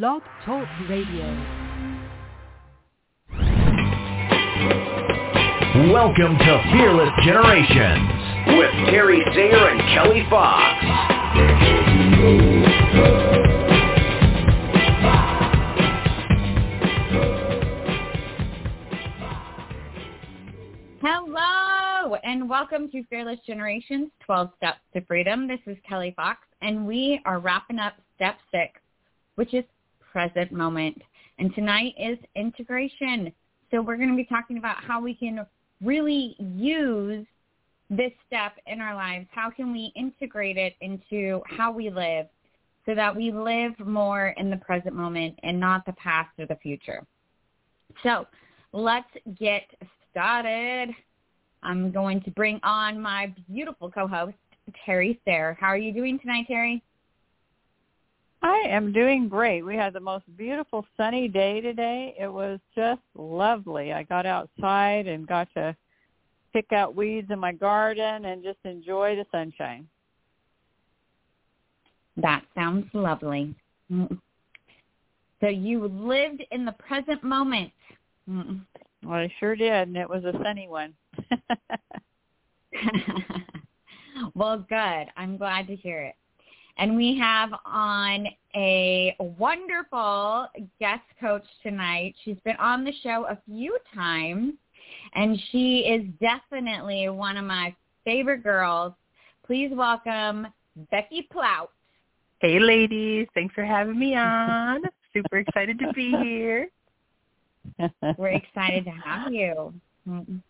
Blog Talk Radio. Welcome to Fearless Generations with Terry Sayer and Kelly Fox. Hello, and welcome to Fearless Generations 12 Steps to Freedom. This is Kelly Fox, and we are wrapping up step six, which is present moment. And tonight is integration. So we're going to be talking about how we can really use this step in our lives. How can we integrate it into how we live so that we live more in the present moment and not the past or the future? So let's get started. I'm going to bring on my beautiful co-host, Terry Sayre. How are you doing tonight, Terry? I am doing great. We had the most beautiful sunny day today. It was just lovely. I got outside and got to pick out weeds in my garden and just enjoy the sunshine. That sounds lovely. Mm. So you lived in the present moment. Well, I sure did, and it was a sunny one. well, good. I'm glad to hear it. And we have on a wonderful guest coach tonight. She's been on the show a few times, and she is definitely one of my favorite girls. Please welcome Becky Plautz. Hey, ladies. Thanks for having me on. Super excited to be here. We're excited to have you.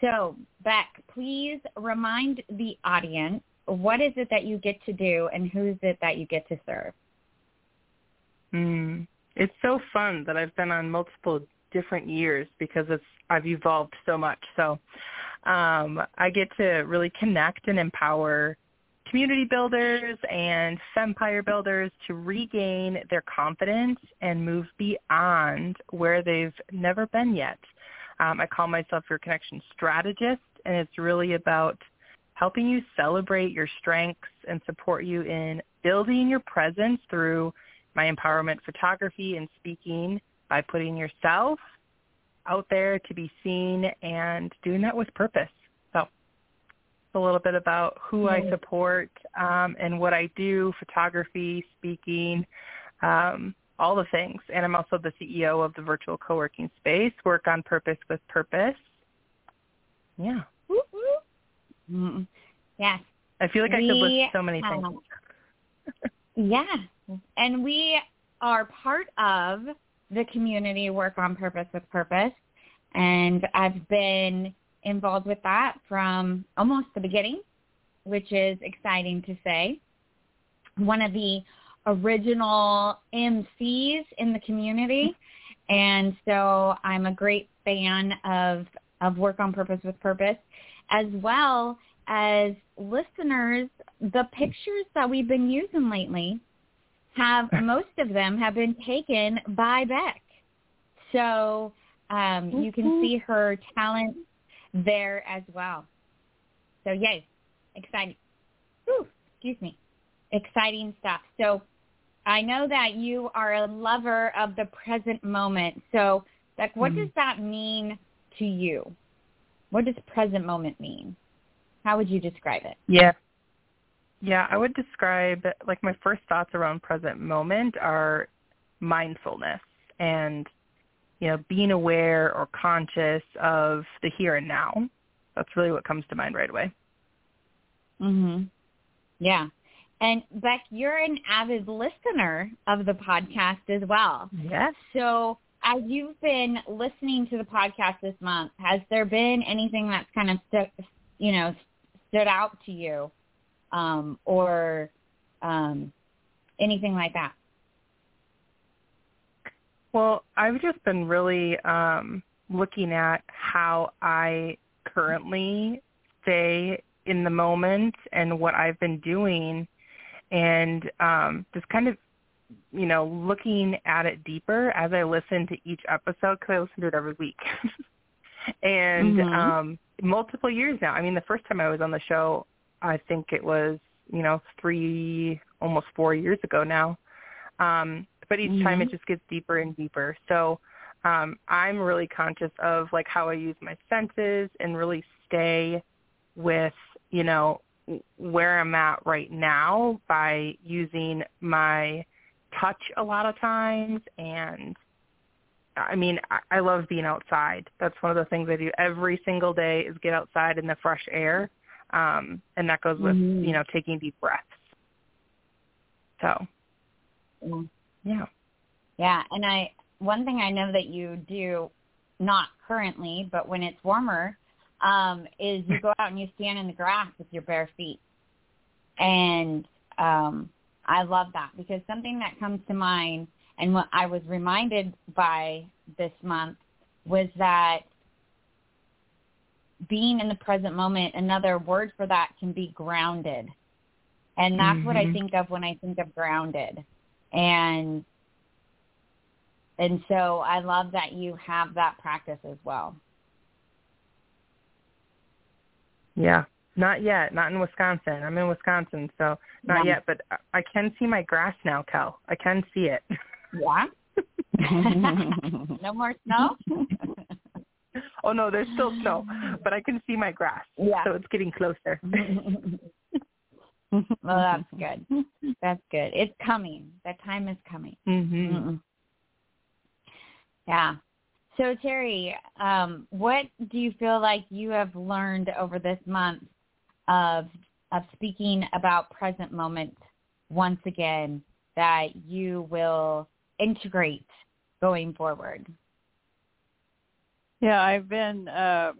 So, Beck, please remind the audience what is it that you get to do and who's it that you get to serve? Mm, it's so fun that I've been on multiple different years because it's I've evolved so much. So um, I get to really connect and empower community builders and empire builders to regain their confidence and move beyond where they've never been yet. Um, I call myself your connection strategist, and it's really about helping you celebrate your strengths and support you in building your presence through my empowerment photography and speaking by putting yourself out there to be seen and doing that with purpose. So a little bit about who I support um, and what I do, photography, speaking, um, all the things. And I'm also the CEO of the virtual co-working space, Work on Purpose with Purpose. Yeah. Mm-mm. Yes. I feel like I could list so many things. Yeah. And we are part of the community Work on Purpose with Purpose. And I've been involved with that from almost the beginning, which is exciting to say. One of the original MCs in the community. And so I'm a great fan of, of Work on Purpose with Purpose, as well as listeners, the pictures that we've been using lately have, most of them have been taken by Beck. So um, you can see her talent there as well. So yay, exciting. Whew, excuse me. Exciting stuff. So I know that you are a lover of the present moment. So like what does that mean to you? What does present moment mean? How would you describe it? Yeah. Yeah, I would describe like my first thoughts around present moment are mindfulness and you know, being aware or conscious of the here and now. That's really what comes to mind right away. Mhm. Yeah. And Beck, you're an avid listener of the podcast as well. Yes. So as you've been listening to the podcast this month, has there been anything that's kind of stu- you know stood out to you, um, or um, anything like that? Well, I've just been really um, looking at how I currently stay in the moment and what I've been doing and um, just kind of, you know, looking at it deeper as I listen to each episode because I listen to it every week. and Mhm. um, multiple years now. I mean, the first time I was on the show, I think it was, you know, three, almost four years ago now. Um, but each Mm-hmm. time it just gets deeper and deeper. So um, I'm really conscious of like how I use my senses and really stay with you know where I'm at right now by using my touch a lot of times and I mean I, I love being outside. That's one of the things I do every single day is get outside in the fresh air. Um and that goes with, Mhm. you know, taking deep breaths. So, yeah. Yeah, and I one thing I know that you do not currently, but when it's warmer, um, is you go out and you stand in the grass with your bare feet. And um I love that because something that comes to mind and what I was reminded by this month was that being in the present moment, another word for that can be grounded. And that's what I Mhm. think of when I think of grounded. And and so I love that you have that practice as well. Yeah. Not yet. Not in Wisconsin. I'm in Wisconsin, so not yet. But I- can see my grass now, Kel. I can see it. Yeah. no more snow? oh no, there's still snow, but I can see my grass. Yeah. So it's getting closer. well, that's good. That's good. It's coming. That time is coming. mhm. Mm-mm. Yeah. So Terry, um, what do you feel like you have learned over this month of of speaking about present moment once again that you will integrate going forward? Yeah, I've been uh,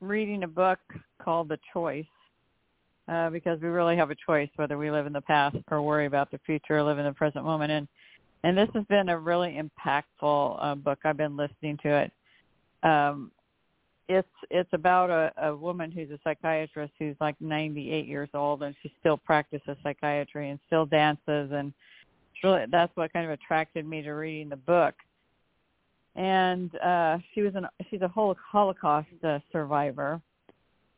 reading a book called The Choice uh, because we really have a choice whether we live in the past or worry about the future or live in the present moment. And and this has been a really impactful uh, book. I've been listening to it. Um, it's it's about a, a woman who's a psychiatrist who's like 98 years old and she still practices psychiatry and still dances and really that's what kind of attracted me to reading the book. And uh she was an she's a holocaust uh, survivor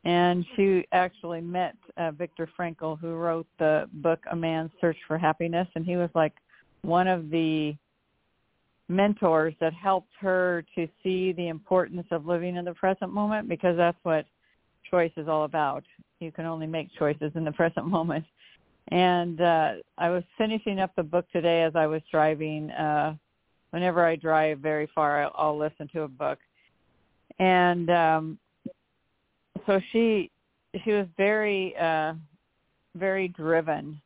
and she actually met uh, Viktor Frankl who wrote the book A Man's Search for Happiness and he was like one of the mentors that helped her to see the importance of living in the present moment because that's what choice is all about. You can only make choices in the present moment. And uh I was finishing up the book today as I was driving uh whenever I drive very far I'll, I'll listen to a book. And um so she she was very uh very driven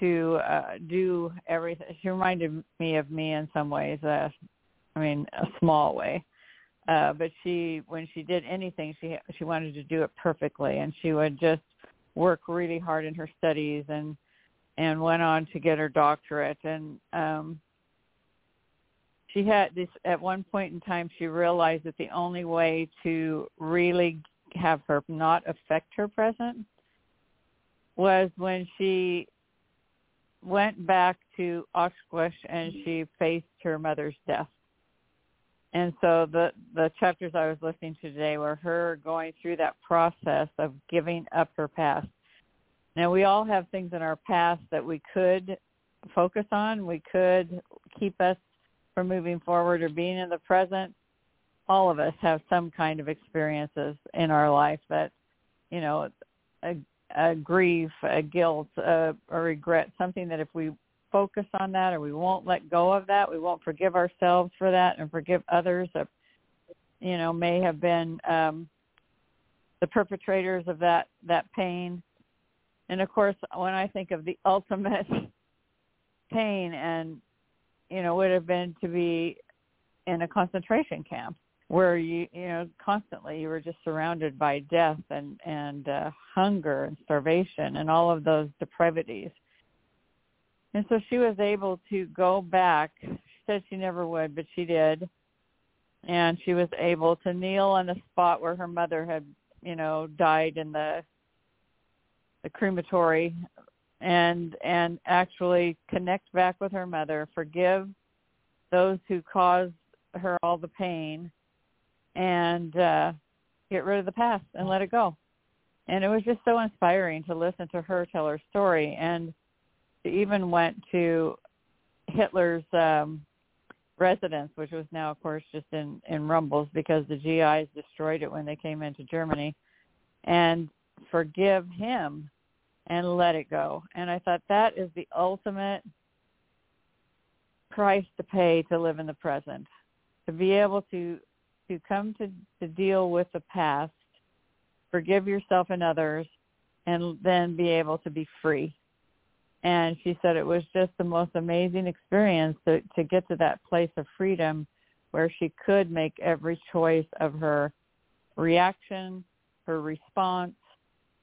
to uh do everything. She reminded me of me in some ways uh i mean a small way. Uh but she when she did anything she she wanted to do it perfectly. And she would just work really hard in her studies and and went on to get her doctorate. And um she had this at one point in time she realized that the only way to really have her not affect her present was when she went back to Auschwitz and she faced her mother's death. And so the the chapters I was listening to today were her going through that process of giving up her past. Now we all have things in our past that we could focus on, we could keep us from moving forward or being in the present. All of us have some kind of experiences in our life that, you know, a, grief, a guilt, a, a regret, something that if we focus on that or we won't let go of that, we won't forgive ourselves for that and forgive others that, you know, may have been um, the perpetrators of that, that pain. And of course, when I think of the ultimate pain and, you know, would have been to be in a concentration camp where you you know constantly you were just surrounded by death and and uh, hunger and starvation and all of those depravities. And so she was able to go back she said she never would but she did. And she was able to kneel on the spot where her mother had you know died in the the crematory and and actually connect back with her mother forgive those who caused her all the pain and uh get rid of the past and let it go. And it was just so inspiring to listen to her tell her story and she even went to Hitler's um, residence, which was now, of course, just in in rumbles because the GIs destroyed it when they came into Germany, and forgive him and let it go. And I thought that is the ultimate price to pay to live in the present, to be able to to come to to deal with the past, forgive yourself and others, and then be able to be free. And she said it was just the most amazing experience to to get to that place of freedom where she could make every choice of her reaction, her response,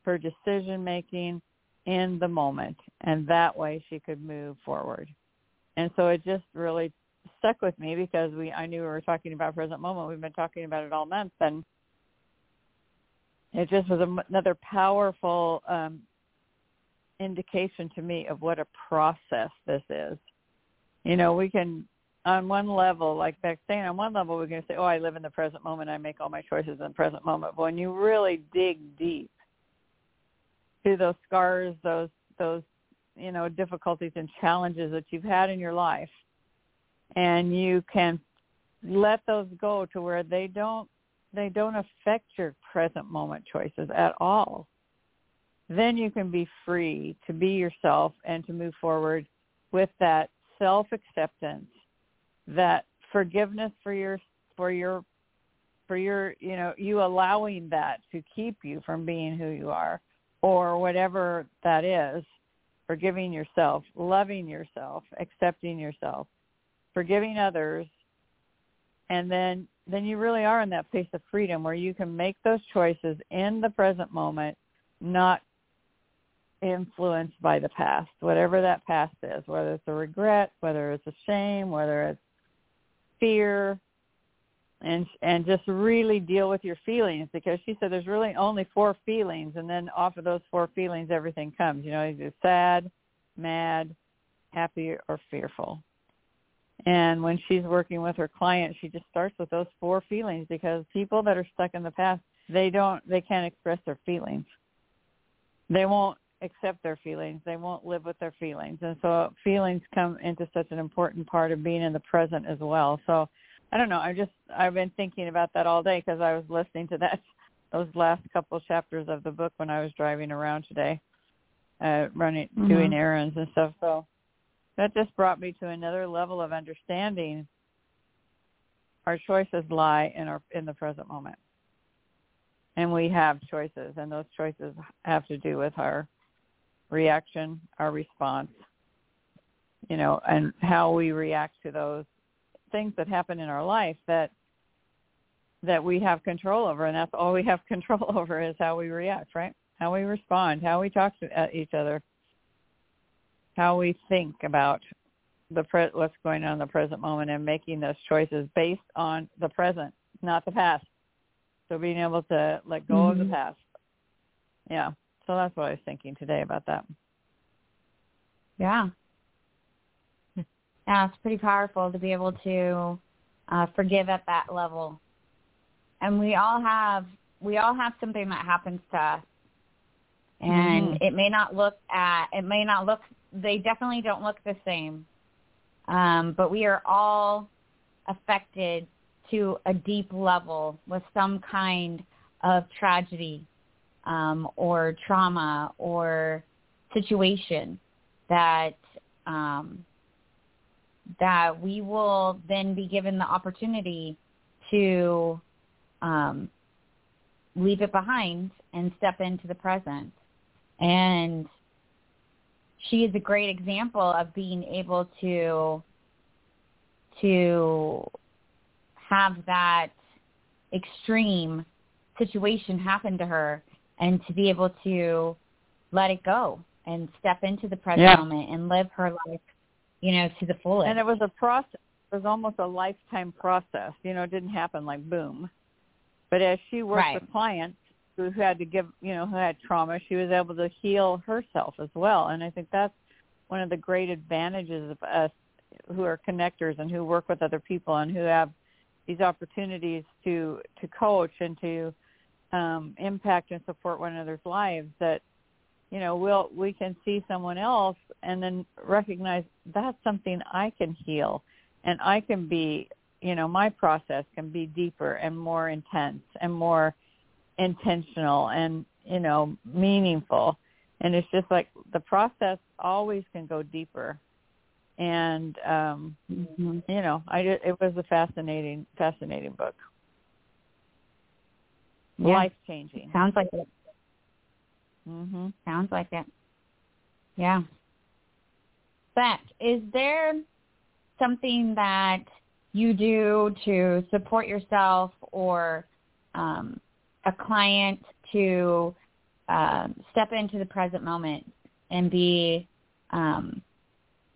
her decision making in the moment and that way she could move forward. And so it just really stuck with me because we I knew we were talking about present moment. We've been talking about it all month and it just was another powerful um indication to me of what a process this is. You know, we can on one level, like back saying on one level we're gonna say, Oh, I live in the present moment, I make all my choices in the present moment. But when you really dig deep to those scars, those those you know difficulties and challenges that you've had in your life, and you can let those go to where they don't they don't affect your present moment choices at all. Then you can be free to be yourself and to move forward with that self acceptance, that forgiveness for your for your for your you know you allowing that to keep you from being who you are or whatever that is, forgiving yourself, loving yourself, accepting yourself, forgiving others, and then then you really are in that place of freedom where you can make those choices in the present moment, not influenced by the past, whatever that past is, whether it's a regret, whether it's a shame, whether it's fear, and and just really deal with your feelings because she said there's really only four feelings and then off of those four feelings everything comes. You know either sad mad happy or fearful and when she's working with her client she just starts with those four feelings because people that are stuck in the past they don't they can't express their feelings they won't accept their feelings they won't live with their feelings and so feelings come into such an important part of being in the present as well so I don't know. I just I've been thinking about that all day because I was listening to that those last couple of chapters of the book when I was driving around today, uh, running mm-hmm. doing errands and stuff. So that just brought me to another level of understanding. Our choices lie in our in the present moment, and we have choices, and those choices have to do with our reaction, our response, you know, and how we react to those things that happen in our life that that we have control over, and that's all we have control over is how we react, right? How we respond, how we talk to uh, each other, how we think about the pre- what's going on in the present moment, and making those choices based on the present, not the past. So being able to let go mm-hmm. of the mm-hmm. past. Yeah. So that's what I was thinking today about that. Yeah yeah, it's pretty powerful to be able to uh, forgive at that level. And we all have we all have something that happens to us, and mm-hmm. it may not look at it may not look they definitely don't look the same, um, but we are all affected to a deep level with some kind of tragedy um, or trauma or situation that um, that we will then be given the opportunity to um, leave it behind and step into the present. And she is a great example of being able to to have that extreme situation happen to her and to be able to let it go and step into the present yeah. moment and live her life you know, to the fullest. And it was a process. It was almost a lifetime process. You know, it didn't happen like boom. But as she worked right. with clients who had to give, you know, who had trauma, she was able to heal herself as well. And I think that's one of the great advantages of us who are connectors and who work with other people and who have these opportunities to to coach and to um, impact and support one another's lives that you know we'll we can see someone else and then recognize that's something i can heal and i can be you know my process can be deeper and more intense and more intentional and you know meaningful. And it's just like the process always can go deeper. And um mm-hmm. you know i it was a fascinating fascinating book. Yeah. life changing sounds like it. Mhm sounds like it. Yeah. But is there something that you do to support yourself or um, a client to um, step into the present moment and be um,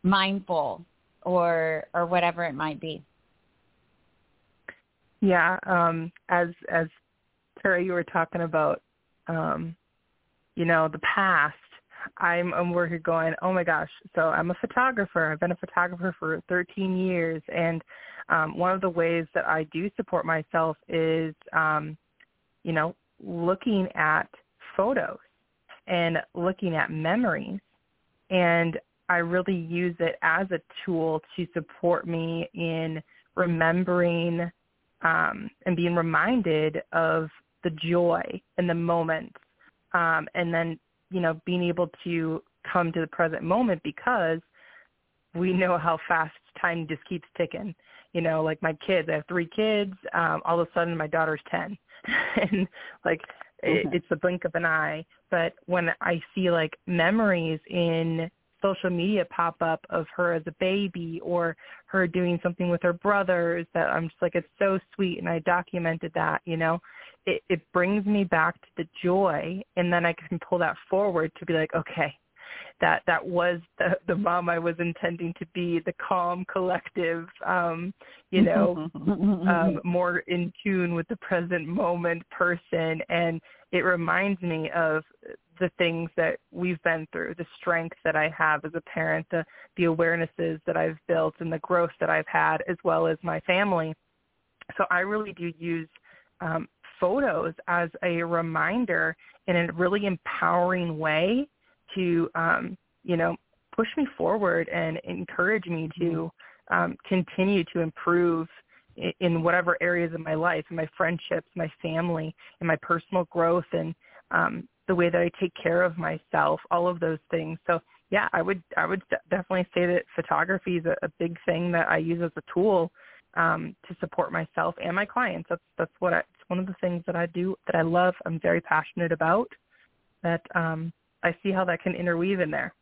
mindful or or whatever it might be. Yeah, um, as as Tara, you were talking about, um, you know, the past. I'm I'm working going, oh my gosh. So I'm a photographer. I've been a photographer for 13 years, and um, one of the ways that I do support myself is, um, you know, looking at photos and looking at memories. And I really use it as a tool to support me in remembering um, and being reminded of the joy and the moments. Um, and then, you know, being able to come to the present moment because we know how fast time just keeps ticking. You know, like my kids, I have three kids. Um, all of a sudden, my daughter's ten, and like mm-hmm. it's the blink of an eye. But when I see like memories in social media pop up of her as a baby or her doing something with her brothers that I'm just like it's so sweet and I documented that, you know. It it brings me back to the joy and then I can pull that forward to be like, okay, that that was the the mom I was intending to be, the calm, collective, um, you know, um, more in tune with the present moment person. And it reminds me of the things that we've been through, the strength that I have as a parent, the the awarenesses that I've built, and the growth that I've had, as well as my family. So I really do use um, photos as a reminder in a really empowering way to um, you know push me forward and encourage me to mm-hmm. um, continue to improve in, in whatever areas of my life, my friendships, my family, and my personal growth, and um, the way that I take care of myself, all of those things. So yeah, I would I would definitely say that photography is a, a big thing that I use as a tool um, to support myself and my clients. That's that's what I, it's one of the things that I do that I love. I'm very passionate about. That um, I see how that can interweave in there.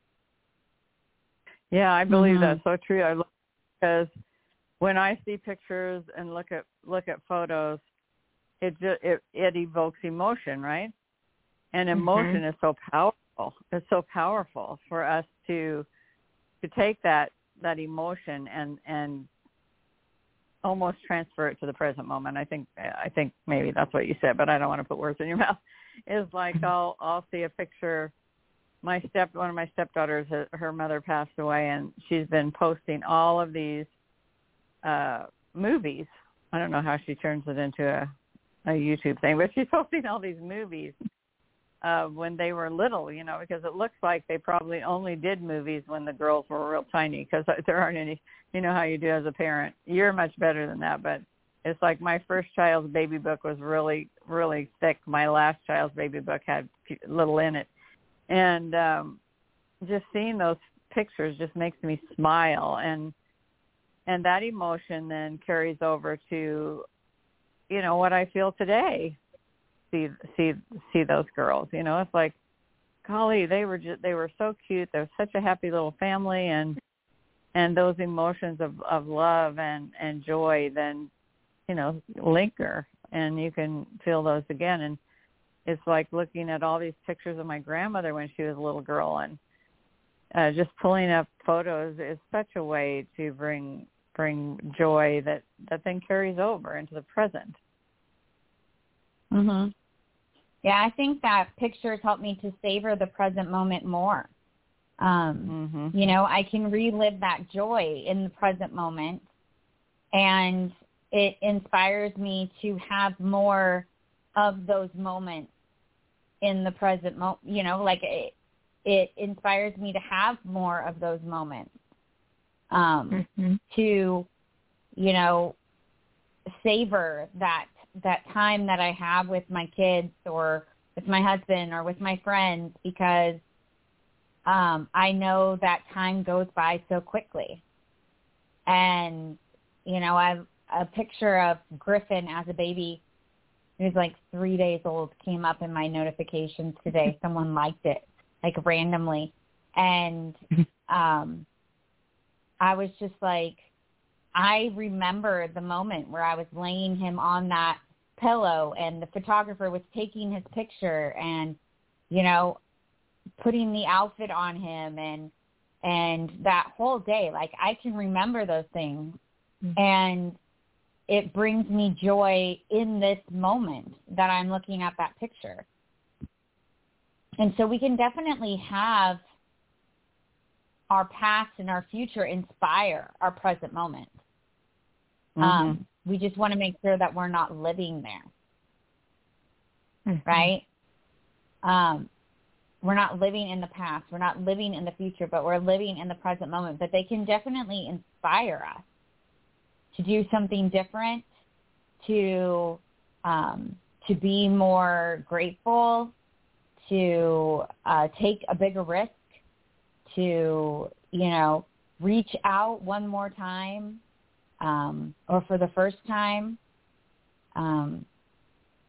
Yeah, I believe mm-hmm. that's so true. I look because when I see pictures and look at look at photos, it just it, it evokes emotion, right? And mm-hmm. emotion mm-hmm. is so powerful. It's so powerful for us to to take that that emotion and and almost transfer it to the present moment. I think I think maybe that's what you said, but I don't want to put words in your mouth. Is like mm-hmm. I'll I'll see a picture my step one of my stepdaughters her, her mother passed away and she's been posting all of these uh movies. I don't know how she turns it into a a youtube thing but she's posting all these movies uh when they were little you know because it looks like they probably only did movies when the girls were real tiny because there aren't any you know how you do as a parent. You're much better than that but it's like my first child's baby book was really really thick. My last child's baby book had little in it and um just seeing those pictures just makes me smile. And and that emotion then carries over to you know what I feel today. See see see those girls you know it's like golly they were just they were so cute. They're such a happy little family. And and those emotions of of love and and joy then you know linger. And you can feel those again. And it's like looking at all these pictures of my grandmother when she was a little girl and uh, just pulling up photos is such a way to bring bring joy that that then carries over into the present. Mhm. Yeah, I think that pictures help me to savor the present moment more. Um, mm-hmm. you know, I can relive that joy in the present moment and it inspires me to have more of those moments in the present moment, you know, like it, it inspires me to have more of those moments. Um, mm-hmm. to, you know, savor that that time that I have with my kids or with my husband or with my friends because um, I know that time goes by so quickly. And, you know, I've a picture of Griffin as a baby he was like three days old came up in my notifications today. Someone liked it like randomly. And um I was just like I remember the moment where I was laying him on that pillow and the photographer was taking his picture and you know putting the outfit on him and and that whole day like I can remember those things mm-hmm. and it brings me joy in this moment that I'm looking at that picture. And so we can definitely have our past and our future inspire our present moment. Mm-hmm. Um, we just want to make sure that we're not living there. Mm-hmm. Right? Um, we're not living in the past. We're not living in the future, but we're living in the present moment. But they can definitely inspire us to do something different, to um, to be more grateful, to uh, take a bigger risk, to you know reach out one more time, um, or for the first time. Um,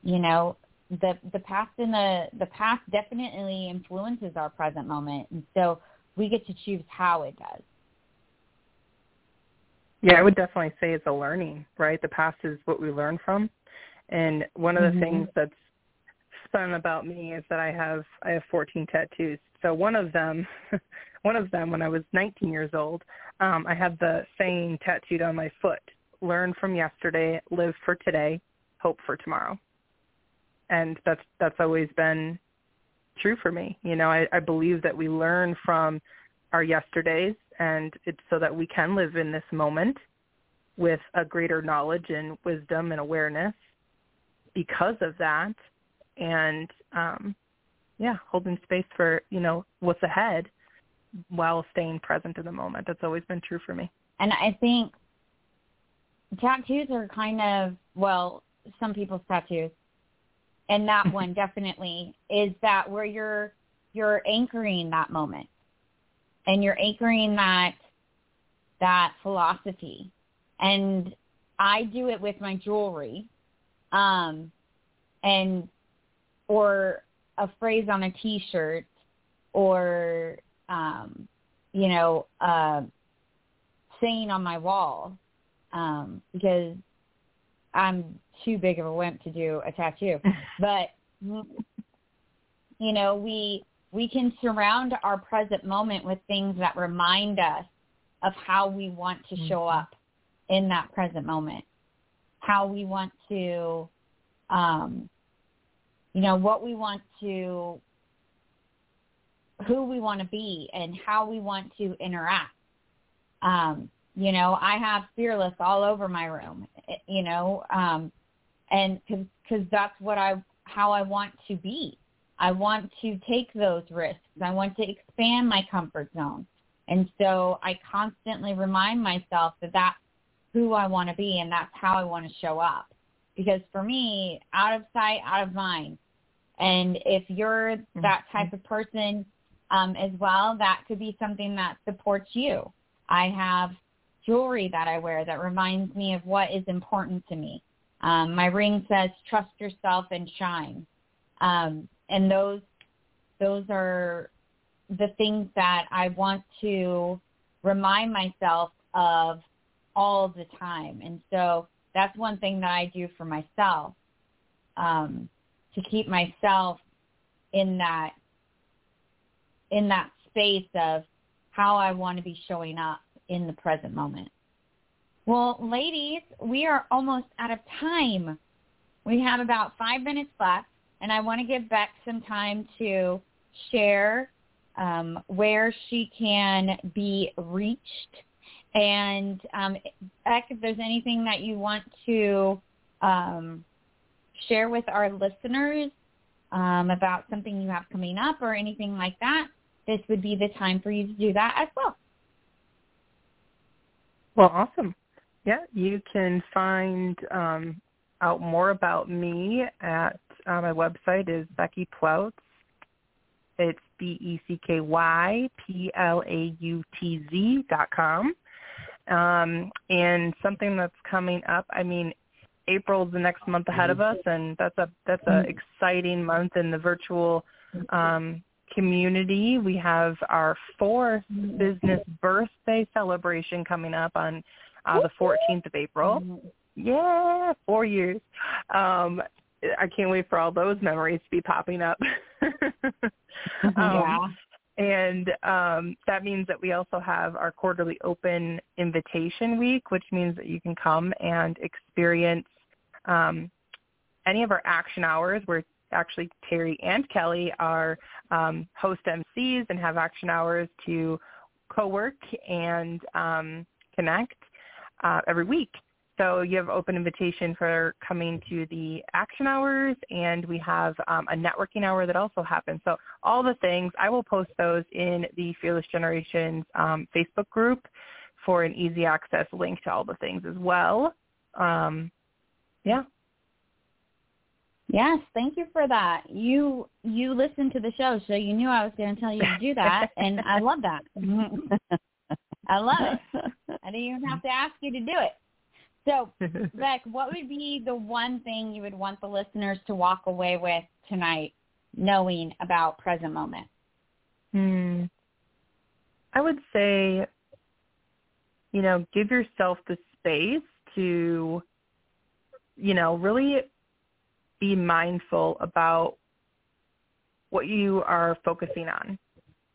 you know, the the past and the the past definitely influences our present moment, and so we get to choose how it does. Yeah, I would definitely say it's a learning, right? The past is what we learn from, and one of the mm-hmm. things that's fun about me is that I have I have 14 tattoos. So one of them, one of them when I was 19 years old, um, I had the saying tattooed on my foot: "Learn from yesterday, live for today, hope for tomorrow." and that's that's always been true for me. You know, I, I believe that we learn from our yesterdays, and it's so that we can live in this moment with a greater knowledge and wisdom and awareness because of that, and um, yeah, holding space for you know what's ahead while staying present in the moment. That's always been true for me. And I think tattoos are kind of well, some people's tattoos and that one definitely is that where you're you're anchoring that moment and you're anchoring that that philosophy and i do it with my jewelry um and or a phrase on a t-shirt or um you know uh saying on my wall um because i'm too big of a wimp to do a tattoo. but you know, we we can surround our present moment with things that remind us of how we want to show mm-hmm. up in that present moment. How we want to um you know, what we want to who we want to be and how we want to interact. Um, you know, I have fearless all over my room. You know, um, and because that's what I how I want to be. I want to take those risks. I want to expand my comfort zone. And so I constantly remind myself that that's who I want to be and that's how I want to show up. Because for me, out of sight, out of mind. And if you're that mm-hmm. type of person um, as well, that could be something that supports you. I have jewelry that I wear that reminds me of what is important to me. Um, my ring says trust yourself and shine. Um, and those those are the things that I want to remind myself of all the time. And so that's one thing that I do for myself um, to keep myself in that in that space of how I want to be showing up in the present moment. Well, ladies, we are almost out of time. We have about five minutes left, and I want to give Beck some time to share um, where she can be reached. And um, Beck, if there's anything that you want to um, share with our listeners um, about something you have coming up or anything like that, this would be the time for you to do that as well. Well, awesome. Yeah, you can find um, out more about me at uh, my website is Becky Plautz. It's B E C K Y P L A U T Z dot com. Um, and something that's coming up. I mean, April's the next month ahead of us, and that's a that's a mm-hmm. exciting month in the virtual um, community. We have our fourth business birthday celebration coming up on uh, the 14th of April. Yeah, four years. Um, I can't wait for all those memories to be popping up. um, yeah. And um, that means that we also have our quarterly open invitation week, which means that you can come and experience um, any of our action hours where actually Terry and Kelly are um, host MCs and have action hours to co-work and um, connect uh, every week. So you have open invitation for coming to the action hours, and we have um, a networking hour that also happens. So all the things, I will post those in the Fearless Generations um, Facebook group for an easy access link to all the things as well. Um, yeah. Yes, thank you for that. You you listened to the show, so you knew I was going to tell you to do that, and I love that. I love it. I didn't even have to ask you to do it. So, Beck, what would be the one thing you would want the listeners to walk away with tonight, knowing about present moment? Hmm. I would say, you know, give yourself the space to, you know, really be mindful about what you are focusing on.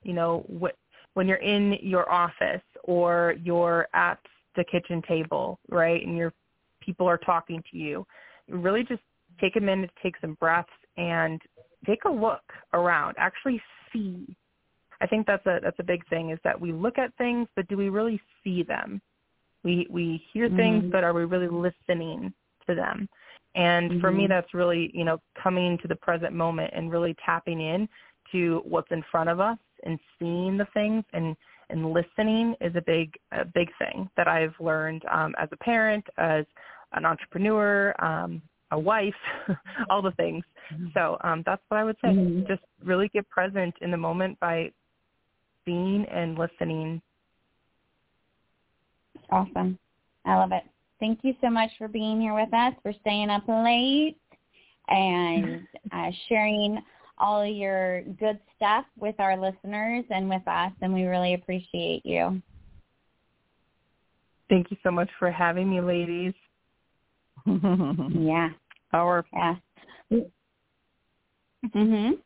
You know, what, when you're in your office or you're at the kitchen table, right, and your people are talking to you, really just take a minute to take some breaths and take a look around. Actually see. I think that's a that's a big thing is that we look at things, but do we really see them? We we hear mm-hmm. things, but are we really listening to them? And mm-hmm. for me, mm-hmm. that's really you know coming to the present moment and really tapping in to what's in front of us and seeing the things and and listening is a big a big thing that I've learned um, as a parent, as an entrepreneur, um, a wife, all the things. Mm-hmm. So um, that's what I would say. Mm-hmm. Just really get present in the moment by being and listening. Awesome. I love it. Thank you so much for being here with us, for staying up late and uh, sharing all your good stuff with our listeners and with us, and we really appreciate you. Thank you so much for having me, ladies. yeah. Our yeah. Mhm.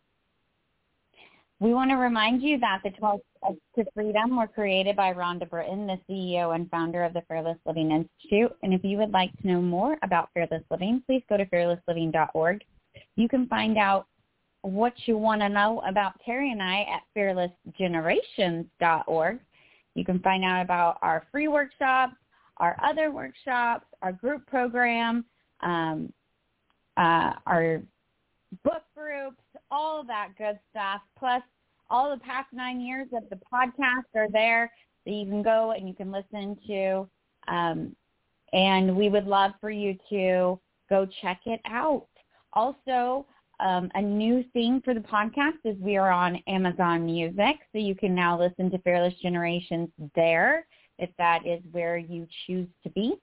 We want to remind you that the 12 Steps to Freedom were created by Rhonda Britten, the CEO and founder of the Fearless Living Institute. And if you would like to know more about Fearless Living, please go to fearlessliving.org. You can find out what you want to know about Terry and I at fearlessgenerations.org. You can find out about our free workshops, our other workshops, our group program, um, uh, our book groups, all that good stuff. Plus, all the past nine years of the podcast are there that you can go and you can listen to. Um, and we would love for you to go check it out. Also, um, a new thing for the podcast is we are on Amazon Music, so you can now listen to Fearless Generations there if that is where you choose to be.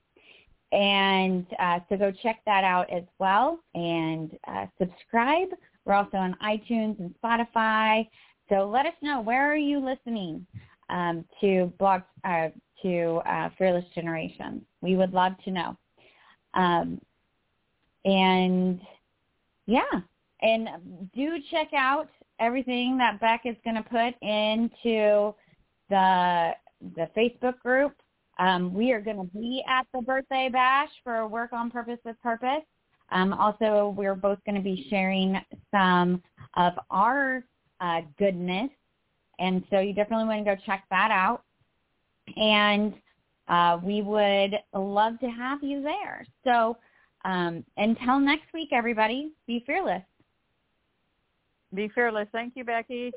And uh, so go check that out as well and uh, subscribe. We're also on iTunes and Spotify. So let us know where are you listening um, to blog uh, to uh, Fearless Generations. We would love to know. Um, and yeah, and do check out everything that Beck is going to put into the the Facebook group. Um, we are going to be at the birthday bash for Work on Purpose with Purpose. Um, also, we're both going to be sharing some of our uh, goodness, and so you definitely want to go check that out. And uh, we would love to have you there. So um, until next week, everybody, be fearless. Be fearless. Thank you, Becky.